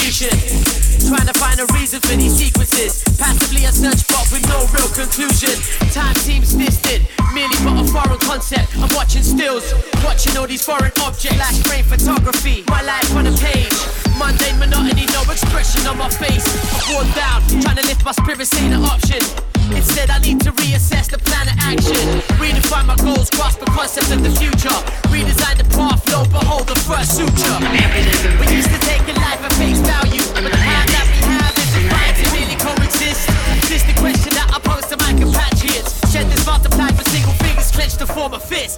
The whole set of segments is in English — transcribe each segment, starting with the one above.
confusion. Trying to find a reason for these sequences. Passively I search but with no real conclusion. Time seems distant, merely but a foreign concept. I'm watching stills, watching all these foreign objects. Flash frame photography, my life on a page. Mundane monotony, no expression on my face. I'm worn down, trying to lift my spirits ain't an option. Instead, I need to reassess the plan of action. Redefine my goals, grasp the concept of the future. Redesign the path, lo behold the first suture. We used to take a life at face value, but the path that we have is defined to really coexist. This is the question that I pose to my compatriots. Shed this multiplied for single fingers clenched to form a fist.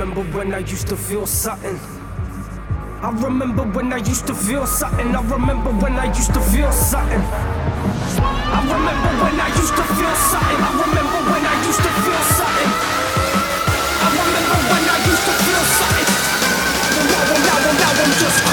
Remember when I used to feel something. I remember when I used to feel something. I remember when I used to feel something. I remember when I used to feel something. I remember when I used to feel something. I remember when I used to feel something. But now, now, now I'm just